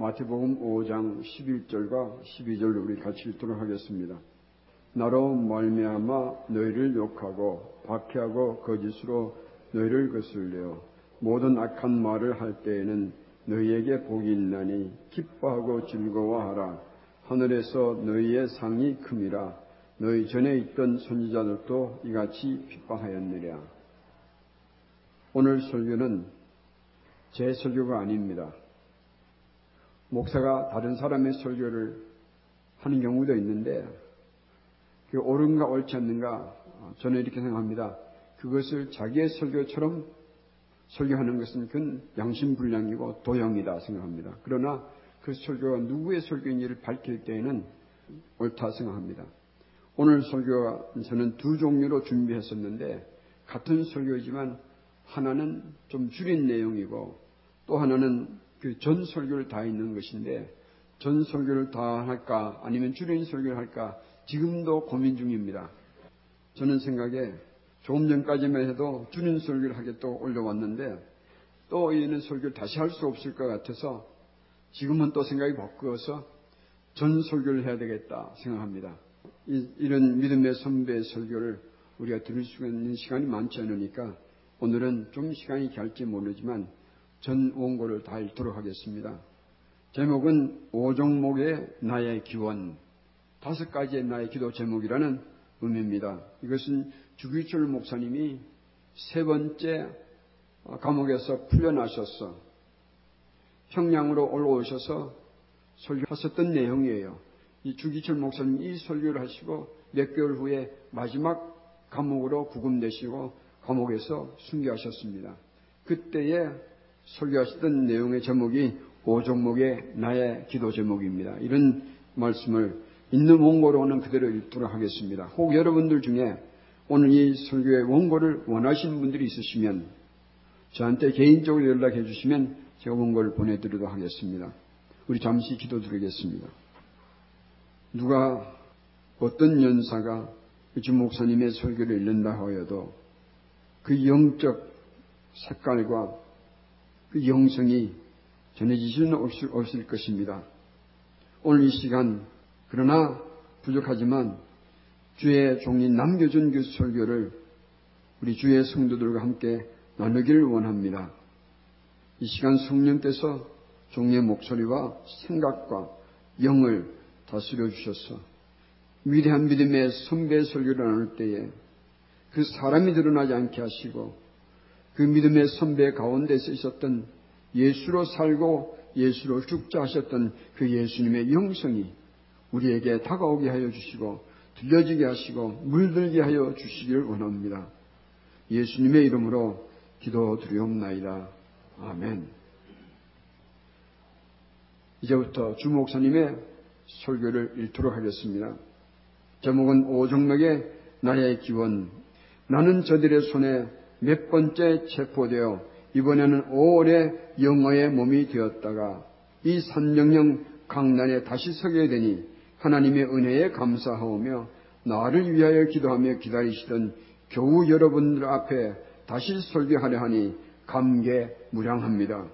마태복음 5장 11절과 12절을 우리 같이 읽도록 하겠습니다. 나로 말미암아 너희를 욕하고 박해하고 거짓으로 너희를 거슬려 모든 악한 말을 할 때에는 너희에게 복이 있나니 기뻐하고 즐거워하라 하늘에서 너희의 상이 큼이라 너희 전에 있던 선지자들도 이같이 핍박하였느랴 오늘 설교는 제 설교가 아닙니다. 목사가 다른 사람의 설교를 하는 경우도 있는데 그 옳은가 옳지 않는가 저는 이렇게 생각합니다. 그것을 자기의 설교처럼 설교하는 것은 그건 양심불량이고 도형이다 생각합니다. 그러나 그 설교가 누구의 설교인지를 밝힐 때에는 옳다 생각합니다. 오늘 설교가 저는 두 종류로 준비했었는데 같은 설교이지만 하나는 좀 줄인 내용이고 또 하나는 그 전 설교를 다 있는 것인데 전 설교를 다 할까 아니면 줄인 설교를 할까 지금도 고민 중입니다. 저는 생각에 조금 전까지만 해도 줄인 설교를 하겠다고 올려왔는데 또 이는 설교를 다시 할 수 없을 것 같아서 지금은 또 생각이 바꾸어서 전 설교를 해야 되겠다 생각합니다. 이, 런 믿음의 선배의 설교를 우리가 들을 수 있는 시간이 많지 않으니까 오늘은 좀 시간이 갈지 모르지만 전 원고를 다 읽도록 하겠습니다. 제목은 오종목의 나의 기원 다섯 가지의 나의 기도 제목이라는 의미입니다. 이것은 주기철 목사님이 세 번째 감옥에서 풀려나셔서 평양으로 올라오셔서 설교하셨던 내용이에요. 이 주기철 목사님 이 설교를 하시고 몇 개월 후에 마지막 감옥으로 구금되시고 감옥에서 순교하셨습니다. 그때에 설교하시던 내용의 제목이 오종목의 나의 기도 제목입니다. 이런 말씀을 있는 원고로는 그대로 읽도록 하겠습니다. 혹 여러분들 중에 오늘 이 설교의 원고를 원하시는 분들이 있으시면 저한테 개인적으로 연락해 주시면 제가 원고를 보내드리도록 하겠습니다. 우리 잠시 기도 드리겠습니다. 누가 어떤 연사가 주 목사님의 설교를 읽는다 하여도 그 영적 색깔과 그 영성이 전해지지는 없을, 없을 것입니다. 오늘 이 시간 그러나 부족하지만 주의 종이 남겨준 그 설교를 우리 주의 성도들과 함께 나누기를 원합니다. 이 시간 성령께서 종의 목소리와 생각과 영을 다스려 주셔서 위대한 믿음의 선배 설교를 나눌 때에 그 사람이 드러나지 않게 하시고 그 믿음의 선배 가운데서 있었던 예수로 살고 예수로 죽자 하셨던 그 예수님의 영성이 우리에게 다가오게 하여 주시고 들려지게 하시고 물들게 하여 주시기를 원합니다. 예수님의 이름으로 기도드리옵나이다. 아멘. 이제부터 주 목사님의 설교를 읽도록 하겠습니다. 제목은 오정맥의 나의 기원. 나는 저들의 손에 몇 번째 체포되어 이번에는 오래 영어의 몸이 되었다가 이 산정령 강난에 다시 서게 되니 하나님의 은혜에 감사하오며 나를 위하여 기도하며 기다리시던 교우 여러분들 앞에 다시 설교하려 하니 감개 무량합니다.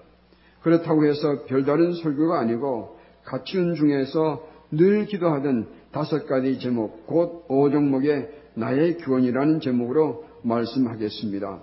그렇다고 해서 별다른 설교가 아니고 가치운 중에서 늘 기도하던 다섯 가지 제목, 곧 오종목의 나의 교원이라는 제목으로 말씀하겠습니다.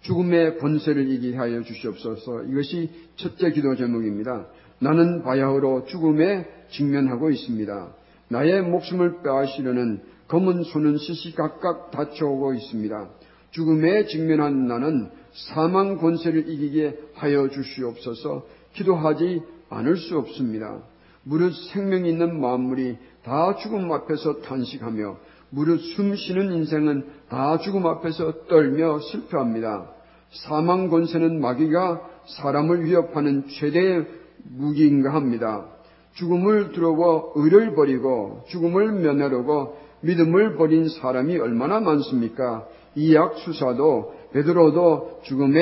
죽음의 권세를 이기게 하여 주시옵소서. 이것이 첫째 기도 제목입니다. 나는 바야흐로 죽음에 직면하고 있습니다. 나의 목숨을 빼앗으려는 검은 손은 시시각각 닫혀오고 있습니다. 죽음에 직면한 나는 사망 권세를 이기게 하여 주시옵소서 기도하지 않을 수 없습니다. 무릇 생명 있는 만물이 다 죽음 앞에서 탄식하며 무릇 숨 쉬는 인생은 다 죽음 앞에서 떨며 슬퍼합니다. 사망 권세는 마귀가 사람을 위협하는 최대의 무기인가 합니다. 죽음을 두려워 의를 버리고 죽음을 면하려고 믿음을 버린 사람이 얼마나 많습니까? 이약 수사도 베드로도 죽음에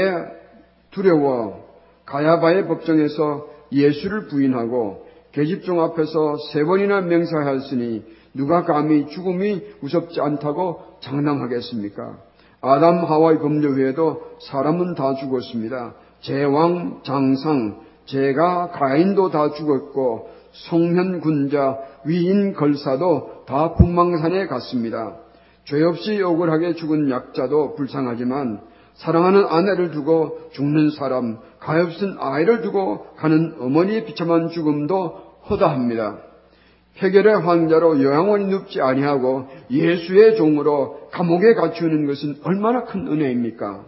두려워 가야바의 법정에서 예수를 부인하고 계집종 앞에서 세 번이나 맹사하였으니 누가 감히 죽음이 무섭지 않다고 장담하겠습니까? 아담 하와의 범죄 후에도 사람은 다 죽었습니다. 제왕, 장상, 제가 가인도 다 죽었고 성현 군자 위인 걸사도 다 분망산에 갔습니다. 죄 없이 억울하게 죽은 약자도 불쌍하지만 사랑하는 아내를 두고 죽는 사람, 가엾은 아이를 두고 가는 어머니의 비참한 죽음도 허다합니다. 해결의 환자로 요양원이 눕지 아니하고 예수의 종으로 감옥에 갇히는 것은 얼마나 큰 은혜입니까?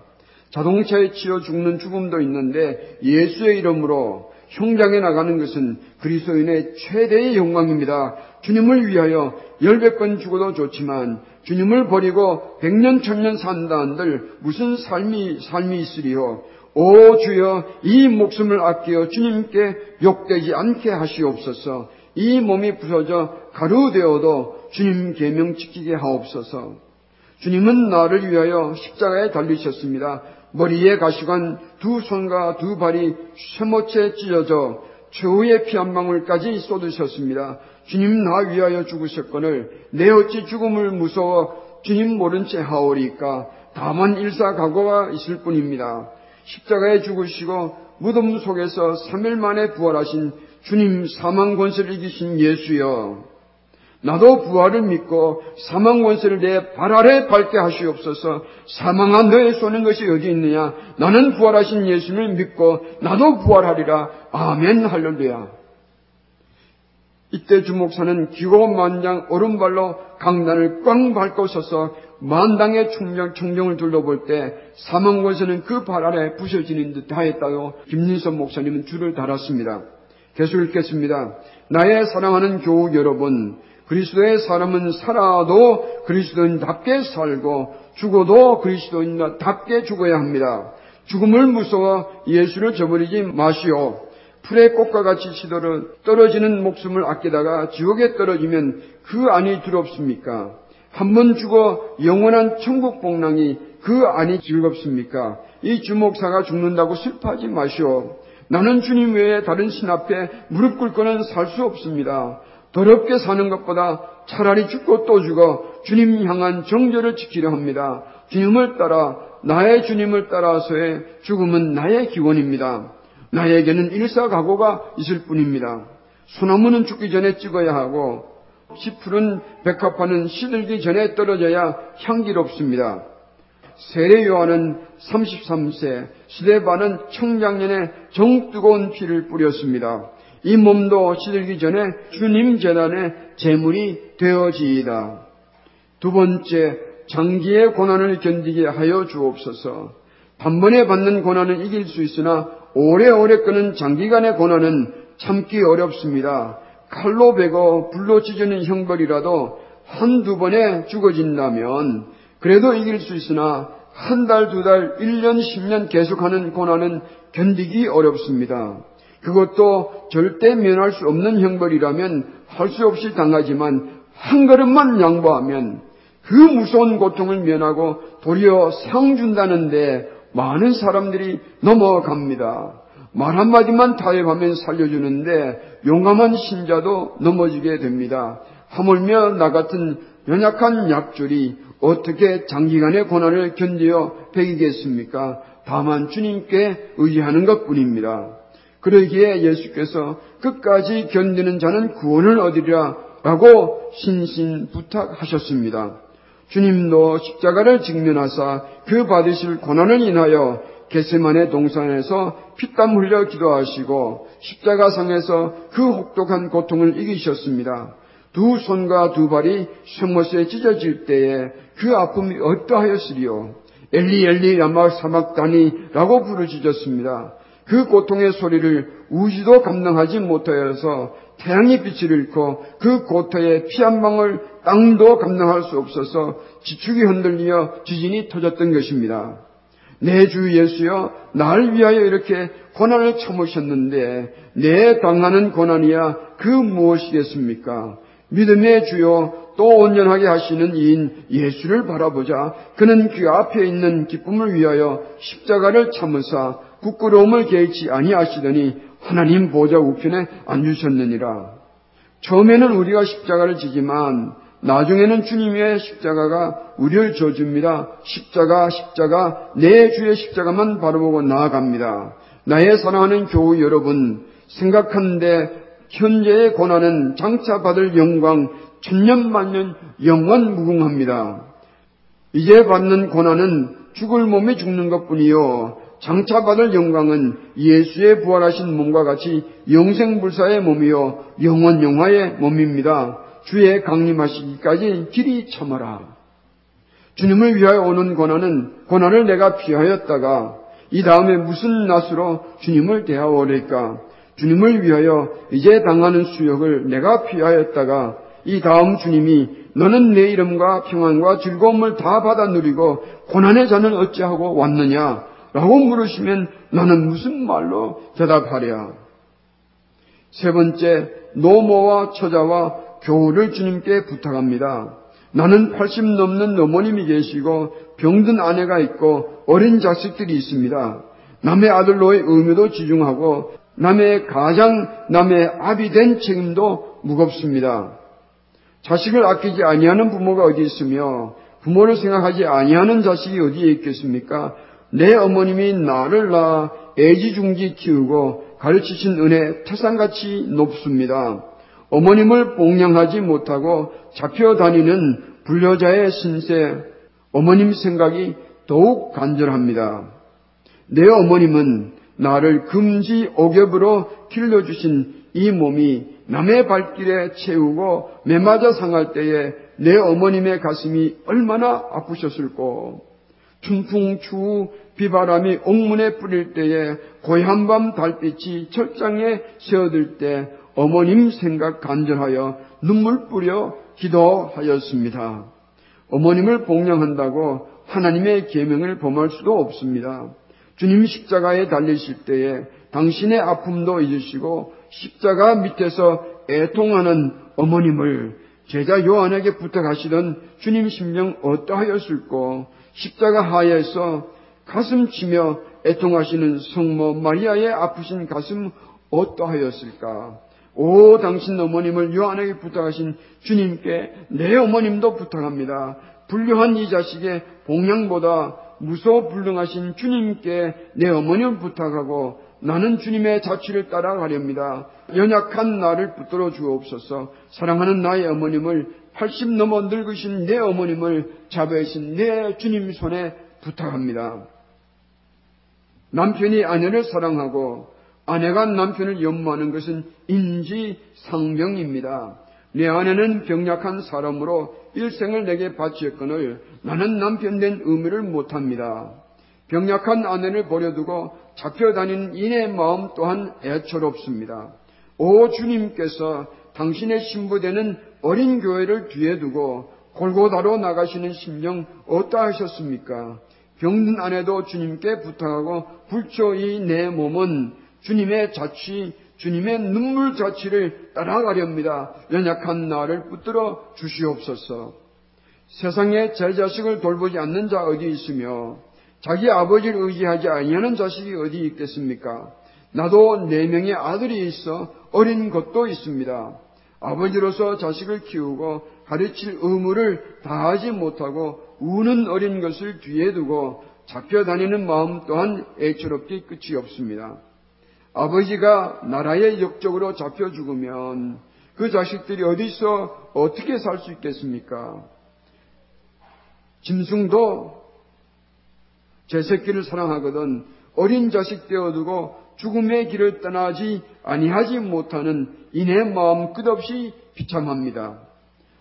자동차에 치여 죽는 죽음도 있는데 예수의 이름으로 형장에 나가는 것은 그리스도인의 최대의 영광입니다. 주님을 위하여 열백 번 죽어도 좋지만 주님을 버리고 백년 천년 산다 한들 무슨 삶이 삶이 있으리요? 오 주여 이 목숨을 아끼어 주님께 욕되지 않게 하시옵소서. 이 몸이 부서져 가루되어도 주님 계명 지키게 하옵소서. 주님은 나를 위하여 십자가에 달리셨습니다. 머리에 가시관 두 손과 두 발이 쇠모채 찢어져 최후의 피 한 방울까지 쏟으셨습니다. 주님 나 위하여 죽으셨거늘 내 어찌 죽음을 무서워 주님 모른 채 하오리까 다만 일사각오가 있을 뿐입니다. 십자가에 죽으시고 무덤 속에서 3일 만에 부활하신 주님 사망 권세를 이기신 예수여 나도 부활을 믿고 사망 권세를 내 발 아래 밟게 하시옵소서. 사망한 너의 쏘는 것이 어디 있느냐? 나는 부활하신 예수를 믿고 나도 부활하리라. 아멘 할렐루야. 이때 주목사는 기고만장 오른발로 강단을 꽝 밟고 서서 만당의 총정, 총정을 둘러볼 때 사망 권세는 그 발 아래 부셔지는 듯 하였다고 김민선 목사님은 줄을 달았습니다. 계속 읽겠습니다. 나의 사랑하는 교우 여러분, 그리스도의 사람은 살아도 그리스도인답게 살고 죽어도 그리스도인답게 죽어야 합니다. 죽음을 무서워 예수를 저버리지 마시오. 풀의 꽃과 같이 시도를 떨어지는 목숨을 아끼다가 지옥에 떨어지면 그 안이 두렵습니까? 한 번 죽어 영원한 천국 복랑이 그 안이 즐겁습니까? 이 주목사가 죽는다고 슬퍼하지 마시오. 나는 주님 외에 다른 신 앞에 무릎 꿇고는 살 수 없습니다. 더럽게 사는 것보다 차라리 죽고 또 죽어 주님 향한 정절을 지키려 합니다. 주님을 따라 나의 주님을 따라서의 죽음은 나의 기원입니다. 나에게는 일사각오가 있을 뿐입니다. 소나무는 죽기 전에 찍어야 하고 시풀은 백합화는 시들기 전에 떨어져야 향기롭습니다. 세례 요한은 33세, 시대반은 청장년에 정뜨거운 피를 뿌렸습니다. 이 몸도 시들기 전에 주님 재단의 제물이 되어지이다. 두 번째, 장기의 고난을 견디게 하여 주옵소서. 단번에 받는 고난은 이길 수 있으나 오래오래 끄는 장기간의 고난은 참기 어렵습니다. 칼로 베고 불로 찢어는 형벌이라도 한두 번에 죽어진다면 그래도 이길 수 있으나 한 달, 두 달, 1년, 10년 계속하는 고난은 견디기 어렵습니다. 그것도 절대 면할 수 없는 형벌이라면 할 수 없이 당하지만 한 걸음만 양보하면 그 무서운 고통을 면하고 도리어 상 준다는데 많은 사람들이 넘어갑니다. 말 한마디만 타협하면 살려주는데 용감한 신자도 넘어지게 됩니다. 하물며 나 같은 연약한 약줄이 어떻게 장기간의 고난을 견디어 배기겠습니까? 다만 주님께 의지하는 것 뿐입니다. 그러기에 예수께서 끝까지 견디는 자는 구원을 얻으리라 라고 신신 부탁하셨습니다. 주님도 십자가를 직면하사 그 받으실 고난을 인하여 게세만의 동산에서 피땀 흘려 기도하시고 십자가상에서 그 혹독한 고통을 이기셨습니다. 두 손과 두 발이 쇠못에 찢어질 때에 그 아픔이 어떠하였으리요? 엘리 엘리 라마 사막다니라고 부르짖었습니다. 그 고통의 소리를 우주도 감당하지 못하여서 태양의 빛을 잃고 그 고통의 피 한 방울 땅도 감당할 수 없어서 지축이 흔들리며 지진이 터졌던 것입니다. 내 주 예수여 날 위하여 이렇게 고난을 참으셨는데 내 당하는 고난이야 그 무엇이겠습니까? 믿음의 주요 또 온전하게 하시는 이인 예수를 바라보자 그는 그 앞에 있는 기쁨을 위하여 십자가를 참으사 부끄러움을 개의치 아니하시더니 하나님 보좌 우편에 앉으셨느니라. 처음에는 우리가 십자가를 지지만 나중에는 주님의 십자가가 우리를 져줍니다. 십자가, 십자가, 내 주의 십자가만 바라보고 나아갑니다. 나의 사랑하는 교우 여러분, 생각하는데 현재의 고난은 장차 받을 영광 천년만년 영원 무궁합니다. 이제 받는 고난은 죽을 몸에 죽는 것뿐이요. 장차 받을 영광은 예수의 부활하신 몸과 같이 영생불사의 몸이요. 영원 영화의 몸입니다. 주의 강림하시기까지 길이 참아라. 주님을 위하여 오는 고난은 고난을 내가 피하였다가 이 다음에 무슨 낯으로 주님을 대하오리까? 주님을 위하여 이제 당하는 수욕을 내가 피하였다가 이 다음 주님이 너는 내 이름과 평안과 즐거움을 다 받아 누리고 고난의 자는 어찌하고 왔느냐? 라고 물으시면 나는 무슨 말로 대답하랴? 세 번째, 노모와 처자와 교우를 주님께 부탁합니다. 나는 80 넘는 어머님이 계시고 병든 아내가 있고 어린 자식들이 있습니다. 남의 아들로의 의무도 지중하고 남의 가장 남의 아비 된 책임도 무겁습니다. 자식을 아끼지 아니하는 부모가 어디 있으며 부모를 생각하지 아니하는 자식이 어디에 있겠습니까? 내 어머님이 나를 낳아 애지중지 키우고 가르치신 은혜 태산같이 높습니다. 어머님을 봉양하지 못하고 잡혀 다니는 불효자의 신세, 어머님 생각이 더욱 간절합니다. 내 어머님은 나를 금지 옥엽으로 길러주신 이 몸이 남의 발길에 채우고 매맞아 상할 때에 내 어머님의 가슴이 얼마나 아프셨을꼬. 춘풍 추후 비바람이 옥문에 뿌릴 때에 고향 밤 달빛이 철장에 새어들 때 어머님 생각 간절하여 눈물 뿌려 기도하였습니다. 어머님을 봉양한다고 하나님의 계명을 범할 수도 없습니다. 주님 십자가에 달리실 때에 당신의 아픔도 잊으시고 십자가 밑에서 애통하는 어머님을 제자 요한에게 부탁하시던 주님 심령 어떠하였을꼬 십자가 하에서 가슴 치며 애통하시는 성모 마리아의 아프신 가슴 어떠하였을까? 오 당신 어머님을 요한에게 부탁하신 주님께 내 어머님도 부탁합니다. 불효한 이 자식의 봉양보다 무서워 불능하신 주님께 내 어머님을 부탁하고 나는 주님의 자취를 따라가렵니다. 연약한 나를 붙들어 주옵소서. 사랑하는 나의 어머님을 80 넘어 늙으신 내 어머님을 잡으신 내 주님 손에 부탁합니다. 남편이 아내를 사랑하고 아내가 남편을 연모하는 것은 인지상명입니다. 내 아내는 병약한 사람으로 일생을 내게 바치었거늘 나는 남편 된 의무를 못합니다. 병약한 아내를 버려두고 잡혀다니는 이내 마음 또한 애처롭습니다. 오 주님께서 당신의 신부되는 어린 교회를 뒤에 두고 골고다로 나가시는 심령 어떠하셨습니까? 병든 아내도 주님께 부탁하고 불초 이 내 몸은 주님의 자취, 주님의 눈물 자취를 따라가렵니다. 연약한 나를 붙들어 주시옵소서. 세상에 제 자식을 돌보지 않는 자 어디 있으며 자기 아버지를 의지하지 아니하는 자식이 어디 있겠습니까? 나도 네 명의 아들이 있어 어린 것도 있습니다. 아버지로서 자식을 키우고 가르칠 의무를 다하지 못하고 우는 어린 것을 뒤에 두고 잡혀 다니는 마음 또한 애처롭게 끝이 없습니다. 아버지가 나라의 역적으로 잡혀 죽으면 그 자식들이 어디서 어떻게 살 수 있겠습니까? 짐승도 제 새끼를 사랑하거든 어린 자식 되어두고 죽음의 길을 떠나지 아니하지 못하는 이내 마음 끝없이 비참합니다.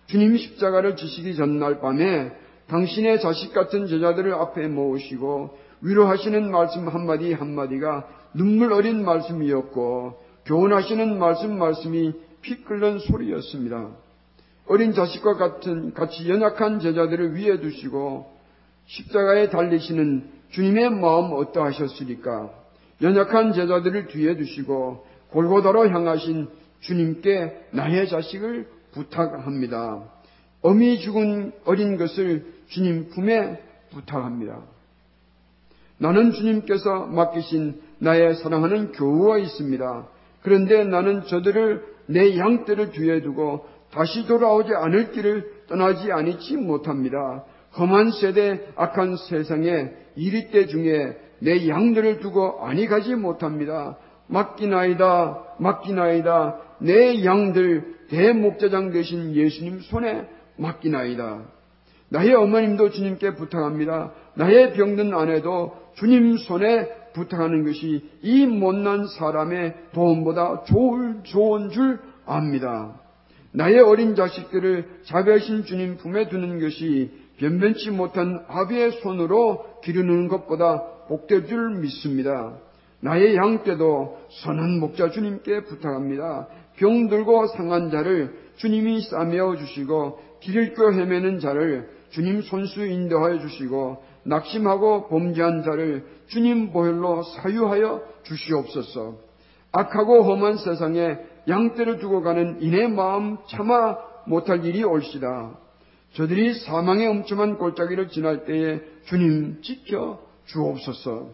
주님 십자가를 지시기 전날 밤에 당신의 자식 같은 제자들을 앞에 모으시고 위로하시는 말씀 한마디 한마디가 눈물 어린 말씀이었고 교훈하시는 말씀 말씀이 피 끓는 소리였습니다. 어린 자식과 같은 같이 연약한 제자들을 위해 두시고 십자가에 달리시는 주님의 마음 어떠하셨으리까? 연약한 제자들을 뒤에 두시고 골고다로 향하신 주님께 나의 자식을 부탁합니다. 어미 죽은 어린 것을 주님 품에 부탁합니다. 나는 주님께서 맡기신 나의 사랑하는 교우가 있습니다. 그런데 나는 저들을 내 양떼를 뒤에 두고 다시 돌아오지 않을 길을 떠나지 아니지 못합니다. 험한 세대, 악한 세상에 이리 때 중에 내 양들을 두고 아니 가지 못합니다. 맡기나이다, 맡기나이다. 내 양들 대목자장 되신 예수님 손에 맡기나이다. 나의 어머님도 주님께 부탁합니다. 나의 병든 아내도 주님 손에 부탁하는 것이 이 못난 사람의 도움보다 좋을, 좋은 줄 압니다. 나의 어린 자식들을 자비하신 주님 품에 두는 것이 변변치 못한 아비의 손으로 기르는 것보다 복될 줄 믿습니다. 나의 양떼도 선한 목자 주님께 부탁합니다. 병들고 상한 자를 주님이 싸매어 주시고 길을 껴 헤매는 자를 주님 손수 인도하여 주시고 낙심하고 범죄한 자를 주님 보혈로 사유하여 주시옵소서. 악하고 험한 세상에 양떼를 두고 가는 이내 마음 참아 못할 일이 올시다. 저들이 사망의 엄청한 골짜기를 지날 때에 주님 지켜 주옵소서.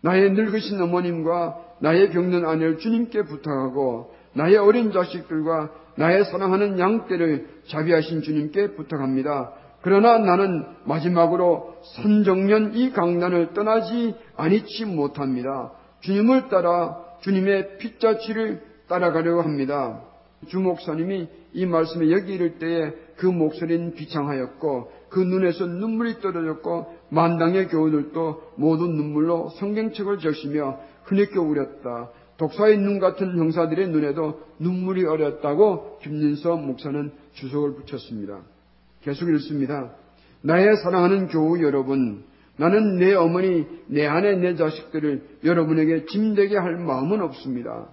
나의 늙으신 어머님과 나의 병든 아내를 주님께 부탁하고 나의 어린 자식들과 나의 사랑하는 양떼를 자비하신 주님께 부탁합니다. 그러나 나는 마지막으로 선정년 이 강단을 떠나지 아니치 못합니다. 주님을 따라 주님의 핏자치를 따라가려고 합니다. 주 목사님이 이 말씀에 여기 이를 때에 그 목소리는 비창하였고 그 눈에서 눈물이 떨어졌고 만당의 교우들도 모두 눈물로 성경책을 적시며 흐느껴 우렸다. 독사의 눈 같은 형사들의 눈에도 눈물이 어렸다고 김진서 목사는 주석을 붙였습니다. 계속 읽습니다. 나의 사랑하는 교우 여러분, 나는 내 어머니, 내 아내, 내 자식들을 여러분에게 짐되게 할 마음은 없습니다.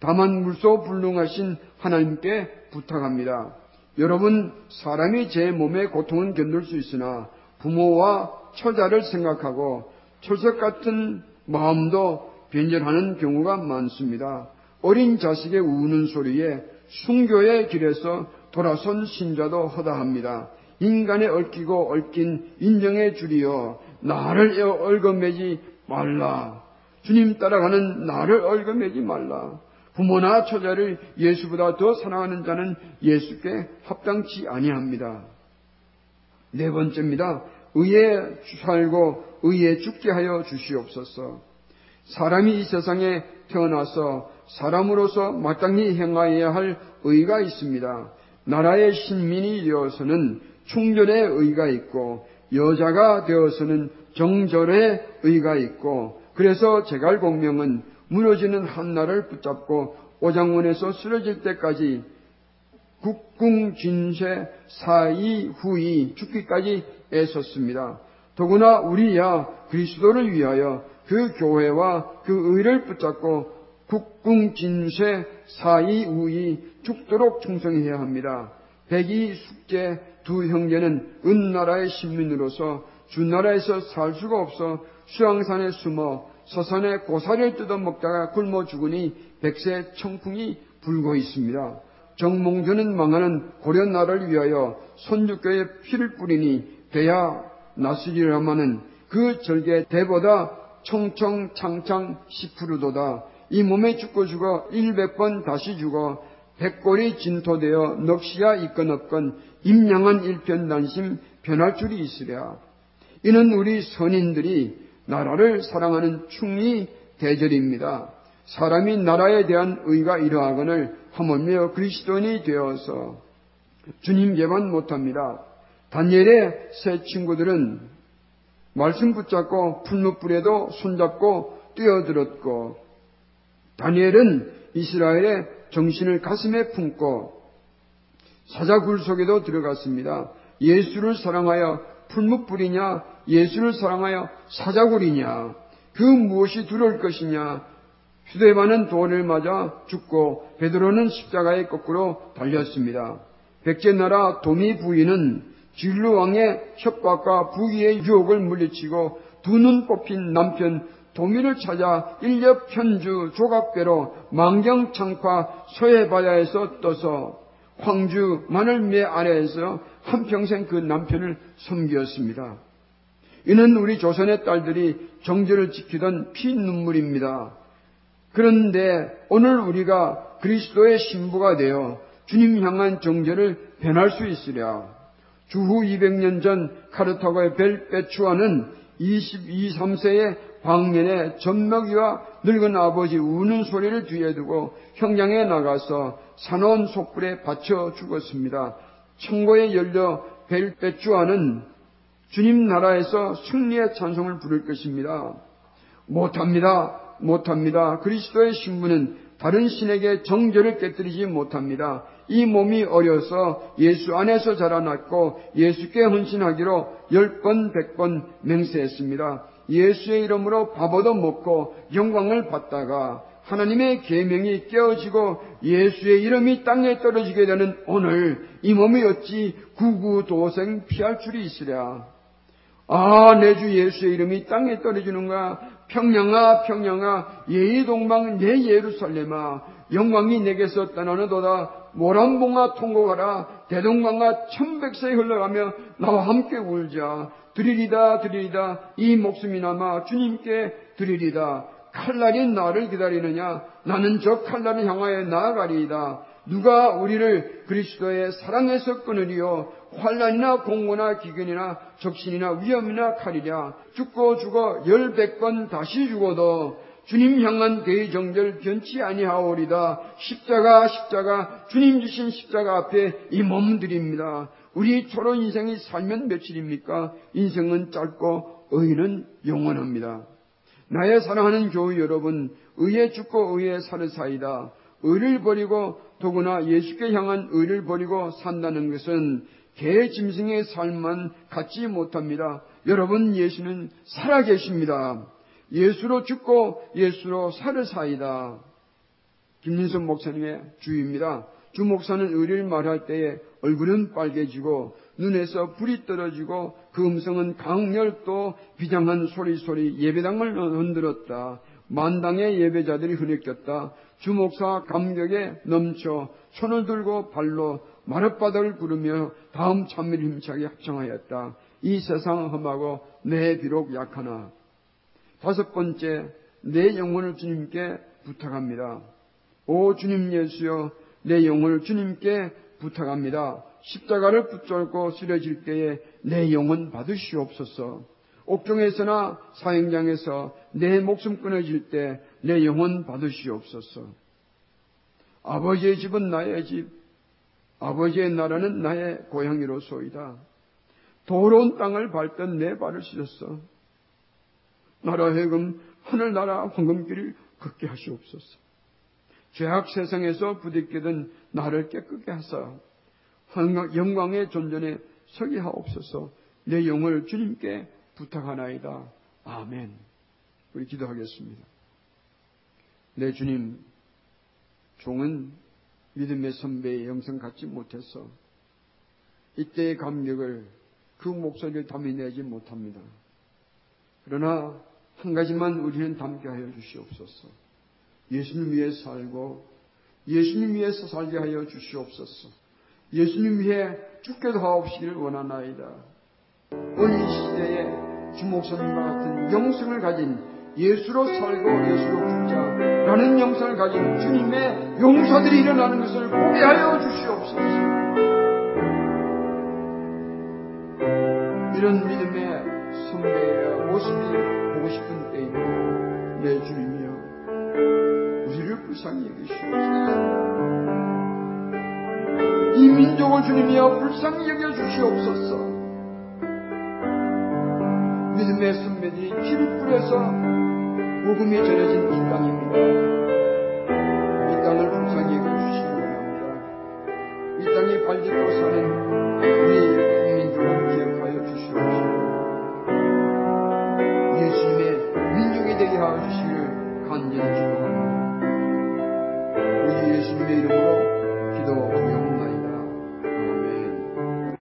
다만 물소 불능하신 하나님께 부탁합니다. 여러분, 사람이 제 몸의 고통은 견딜 수 있으나 부모와 처자를 생각하고 철석 같은 마음도 변절하는 경우가 많습니다. 어린 자식의 우는 소리에 순교의 길에서 돌아선 신자도 허다합니다. 인간의 얽히고 얽힌 인정의 줄이여 나를 얽어매지 말라. 주님 따라가는 나를 얽어매지 말라. 부모나 처자를 예수보다 더 사랑하는 자는 예수께 합당치 아니합니다. 네 번째입니다. 의에 살고 의에 죽게 하여 주시옵소서. 사람이 이 세상에 태어나서 사람으로서 마땅히 행하여야 할 의가 있습니다. 나라의 신민이 되어서는 충절의 의가 있고 여자가 되어서는 정절의 의가 있고 그래서 제갈공명은 무너지는 한나를 붙잡고 오장원에서 쓰러질 때까지 국궁진세 사이 후이 죽기까지 애썼습니다. 더구나 우리야 그리스도를 위하여 그 교회와 그 의를 붙잡고 국궁진세 사이 후이 죽도록 충성해야 합니다. 백이 숙제 두 형제는 은나라의 신민으로서 주나라에서 살 수가 없어 수양산에 숨어 서산에 고사를 뜯어먹다가 굶어 죽으니 백세 청풍이 불고 있습니다. 정몽주는 망하는 고려나라를 위하여 손주교의 피를 뿌리니 대야 나스리라마는 그 절개 대보다 청청창창 시푸르도다. 이 몸에 죽고 죽어 일백 번 다시 죽어 백골이 진토되어 넋이야 있건 없건 임양한 일편단심 변할 줄이 있으랴. 이는 우리 선인들이 나라를 사랑하는 충리 대절입니다. 사람이 나라에 대한 의가 이러하거늘 하물며 그리스도인이 되어서 주님께만 못합니다. 다니엘의 세 친구들은 말씀 붙잡고 풀무불에도 손잡고 뛰어들었고 다니엘은 이스라엘의 정신을 가슴에 품고 사자굴 속에도 들어갔습니다. 예수를 사랑하여 풀무불이냐 예수를 사랑하여 사자굴이냐 그 무엇이 두려울 것이냐 휴대반은 돌을 맞아 죽고 베드로는 십자가에 거꾸로 달렸습니다. 백제나라 도미 부인은 진루왕의 협박과 부귀의 유혹을 물리치고 두 눈 뽑힌 남편 도미를 찾아 인력 현주 조각배로 망경창파 소해바다에서 떠서 황주 마늘매 아래에서 한평생 그 남편을 섬기었습니다. 이는 우리 조선의 딸들이 정절을 지키던 피눈물입니다. 그런데 오늘 우리가 그리스도의 신부가 되어 주님 향한 정죄를 변할 수 있으랴. 주후 200년 전 카르타고의 벨페추아는 22, 3세의 광년에 젖먹이와 늙은 아버지 우는 소리를 뒤에 두고 형장에 나가서 산원 속불에 받쳐 죽었습니다. 천고에 열려 벨 빼주하는 주님 나라에서 승리의 찬송을 부를 것입니다. 못합니다. 못합니다. 그리스도의 신부는 다른 신에게 정죄를 깨뜨리지 못합니다. 이 몸이 어려서 예수 안에서 자라났고 예수께 헌신하기로 열 번, 백 번 맹세했습니다. 예수의 이름으로 밥얻어 먹고 영광을 받다가 하나님의 계명이 깨어지고 예수의 이름이 땅에 떨어지게 되는 오늘 이 몸이 어찌 구구도생 피할 줄이 있으랴. 아, 내 주 예수의 이름이 땅에 떨어지는가? 평양아, 평양아, 예의 동방 내 예루살렘아, 영광이 내게서 떠나는도다. 모란봉아 통곡하라. 대동강아 천백세 흘러가며 나와 함께 울자. 드리리다, 드리리다. 이 목숨이 남아 주님께 드리리다. 칼날이 나를 기다리느냐? 나는 저 칼날을 향하여 나아가리이다. 누가 우리를 그리스도의 사랑에서 끊으리요? 환란이나 공고나 기근이나 적신이나 위험이나 칼이랴. 죽고 죽어 열백 번 다시 죽어도 주님 향한 대정절 변치 아니하오리다. 십자가 십자가 주님 주신 십자가 앞에 이 몸드립니다. 우리 초로 인생이 살면 며칠입니까? 인생은 짧고 의는 영원합니다. 나의 사랑하는 교우 여러분, 의에 죽고 의에 사는 사이다. 의를 버리고 더구나 예수께 향한 의를 버리고 산다는 것은 개 짐승의 삶만 갖지 못합니다. 여러분 예수는 살아계십니다. 예수로 죽고 예수로 살을 사이다. 김민선 목사님의 주입니다. 주 목사는 의를 말할 때에 얼굴은 빨개지고 눈에서 불이 떨어지고 그 음성은 강렬도 비장한 소리소리 예배당을 흔들었다. 만당의 예배자들이 흐느꼈다. 주목사 감격에 넘쳐 손을 들고 발로 마룻바닥을 부르며 다음 찬미를 힘차게 합창하였다. 이 세상 험하고 내 비록 약하나 다섯 번째 내 영혼을 주님께 부탁합니다. 오 주님 예수여 내 영혼을 주님께 부탁합니다. 십자가를 붙잡고 쓰러질 때에 내 영혼 받으시옵소서. 옥중에서나 사행장에서 내 목숨 끊어질 때 내 영혼 받으시옵소서. 아버지의 집은 나의 집, 아버지의 나라는 나의 고향이로소이다. 도로운 땅을 밟던 내 발을 씻었어. 나라 해금 하늘나라 황금길을 걷게 하시옵소서. 죄악 세상에서 부딪히던 나를 깨끗게 하사 영광의 존전에 서게 하옵소서 내 영을 주님께 부탁하나이다. 아멘. 우리 기도하겠습니다. 내 주님, 종은 믿음의 선배의 영성 갖지 못해서 이때의 감격을 그 목소리를 담아내지 못합니다. 그러나 한 가지만 우리는 담게 하여 주시옵소서. 예수님 위해 살고 예수님 위해서 살게 하여 주시옵소서. 예수님 위해 죽게도 하옵시기를 원하나이다. 오늘 시대에 주목사님과 같은 영성을 가진 예수로 살고 예수로 죽자라는 영성을 가진 주님의 용사들이 일어나는 것을 보게 하여 주시옵소서. 이런 믿음의 선배의 모습이 보고 싶은 때입니다. 내 주님이여, 우리를 불쌍히 여기시옵소서. 이 민족을 주님이여 불쌍히 여겨주시옵소서. 믿음의 선배들이 뿌려서 복음이 전해진 이 땅입니다.